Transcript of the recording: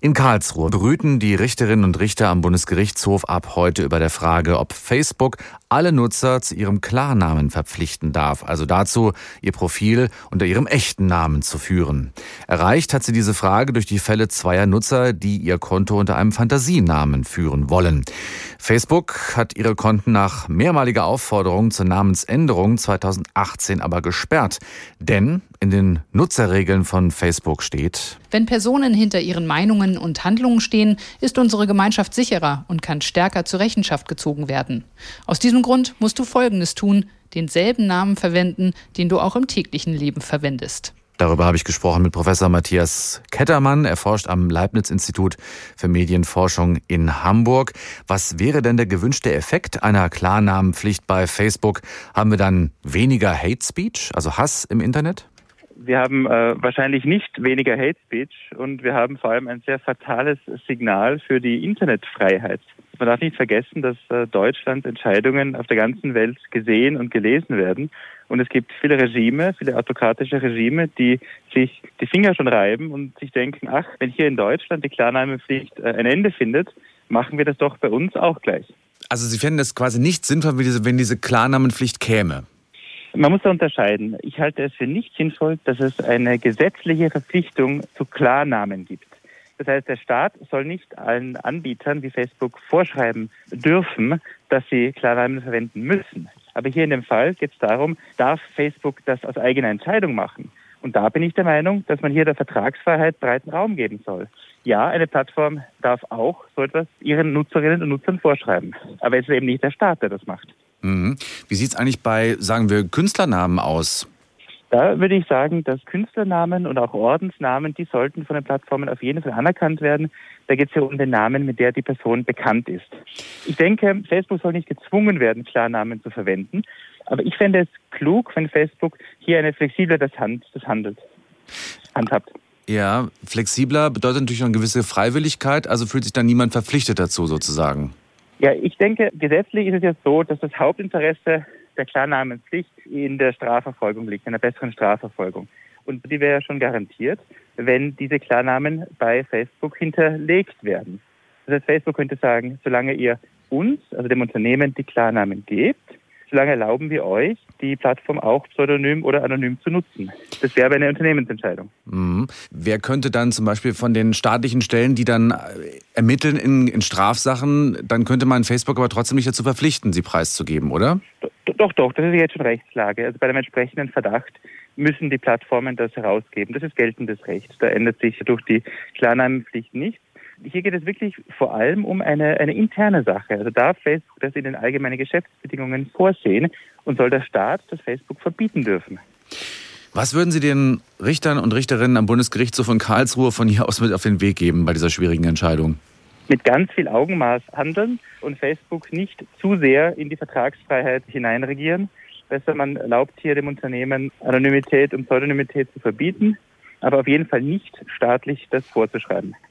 In Karlsruhe brüten die Richterinnen und Richter am Bundesgerichtshof ab heute über der Frage, ob Facebook alle Nutzer zu ihrem Klarnamen verpflichten darf, also dazu, ihr Profil unter ihrem echten Namen zu führen. Erreicht hat sie diese Frage durch die Fälle zweier Nutzer, die ihr Konto unter einem Fantasienamen führen wollen. Facebook hat ihre Konten nach mehrmaliger Aufforderung zur Namensänderung 2018 aber gesperrt. Denn in den Nutzerregeln von Facebook steht, wenn Personen hinter ihren Meinungen und Handlungen stehen, ist unsere Gemeinschaft sicherer und kann stärker zur Rechenschaft gezogen werden. Aus diesem Grund musst du Folgendes tun, denselben Namen verwenden, den du auch im täglichen Leben verwendest. Darüber habe ich gesprochen mit Professor Matthias Kettermann. Er forscht am Leibniz-Institut für Medienforschung in Hamburg. Was wäre denn der gewünschte Effekt einer Klarnamenpflicht bei Facebook? Haben wir dann weniger Hate Speech, also Hass im Internet? Wir haben äh, wahrscheinlich nicht weniger Hate Speech und wir haben vor allem ein sehr fatales Signal für die Internetfreiheit. Man darf nicht vergessen, dass äh, Deutschlands Entscheidungen auf der ganzen Welt gesehen und gelesen werden. Und es gibt viele Regime, viele autokratische Regime, die sich die Finger schon reiben und sich denken, ach, wenn hier in Deutschland die Klarnahmepflicht äh, ein Ende findet, machen wir das doch bei uns auch gleich. Also Sie fänden es quasi nicht sinnvoll, wenn diese, wenn diese Klarnamenpflicht käme? Man muss da unterscheiden. Ich halte es für nicht sinnvoll, dass es eine gesetzliche Verpflichtung zu Klarnamen gibt. Das heißt, der Staat soll nicht allen Anbietern wie Facebook vorschreiben dürfen, dass sie Klarnamen verwenden müssen. Aber hier in dem Fall geht es darum, darf Facebook das aus eigener Entscheidung machen? Und da bin ich der Meinung, dass man hier der Vertragsfreiheit breiten Raum geben soll. Ja, eine Plattform darf auch so etwas ihren Nutzerinnen und Nutzern vorschreiben. Aber es ist eben nicht der Staat, der das macht. Mhm. Wie sieht es eigentlich bei, sagen wir, Künstlernamen aus? Da würde ich sagen, dass Künstlernamen und auch Ordensnamen, die sollten von den Plattformen auf jeden Fall anerkannt werden. Da geht es ja um den Namen, mit der die Person bekannt ist. Ich denke, Facebook soll nicht gezwungen werden, Klarnamen zu verwenden. Aber ich fände es klug, wenn Facebook hier eine flexible das Hand, das handelt, handhabt. Ja, flexibler bedeutet natürlich eine gewisse Freiwilligkeit, also fühlt sich dann niemand verpflichtet dazu sozusagen. Ja, ich denke, gesetzlich ist es ja so, dass das Hauptinteresse der Klarnamenpflicht in der Strafverfolgung liegt, in einer besseren Strafverfolgung. Und die wäre ja schon garantiert, wenn diese Klarnamen bei Facebook hinterlegt werden. Das heißt, Facebook könnte sagen, solange ihr uns, also dem Unternehmen, die Klarnamen gebt, solange erlauben wir euch, die Plattform auch pseudonym oder anonym zu nutzen. Das wäre eine Unternehmensentscheidung. Mhm. Wer könnte dann zum Beispiel von den staatlichen Stellen, die dann äh, ermitteln in, in Strafsachen, dann könnte man Facebook aber trotzdem nicht dazu verpflichten, sie preiszugeben, oder? Doch, doch, das ist jetzt schon Rechtslage. Also bei dem entsprechenden Verdacht müssen die Plattformen das herausgeben. Das ist geltendes Recht. Da ändert sich durch die Klarnamenpflicht nichts. Hier geht es wirklich vor allem um eine, eine interne Sache. Also darf Facebook das in den allgemeinen Geschäftsbedingungen vorsehen und soll der Staat das Facebook verbieten dürfen? Was würden Sie den Richtern und Richterinnen am Bundesgerichtshof von Karlsruhe von hier aus mit auf den Weg geben bei dieser schwierigen Entscheidung? Mit ganz viel Augenmaß handeln und Facebook nicht zu sehr in die Vertragsfreiheit hineinregieren. Besser, man erlaubt hier dem Unternehmen Anonymität und Pseudonymität zu verbieten, aber auf jeden Fall nicht staatlich das vorzuschreiben.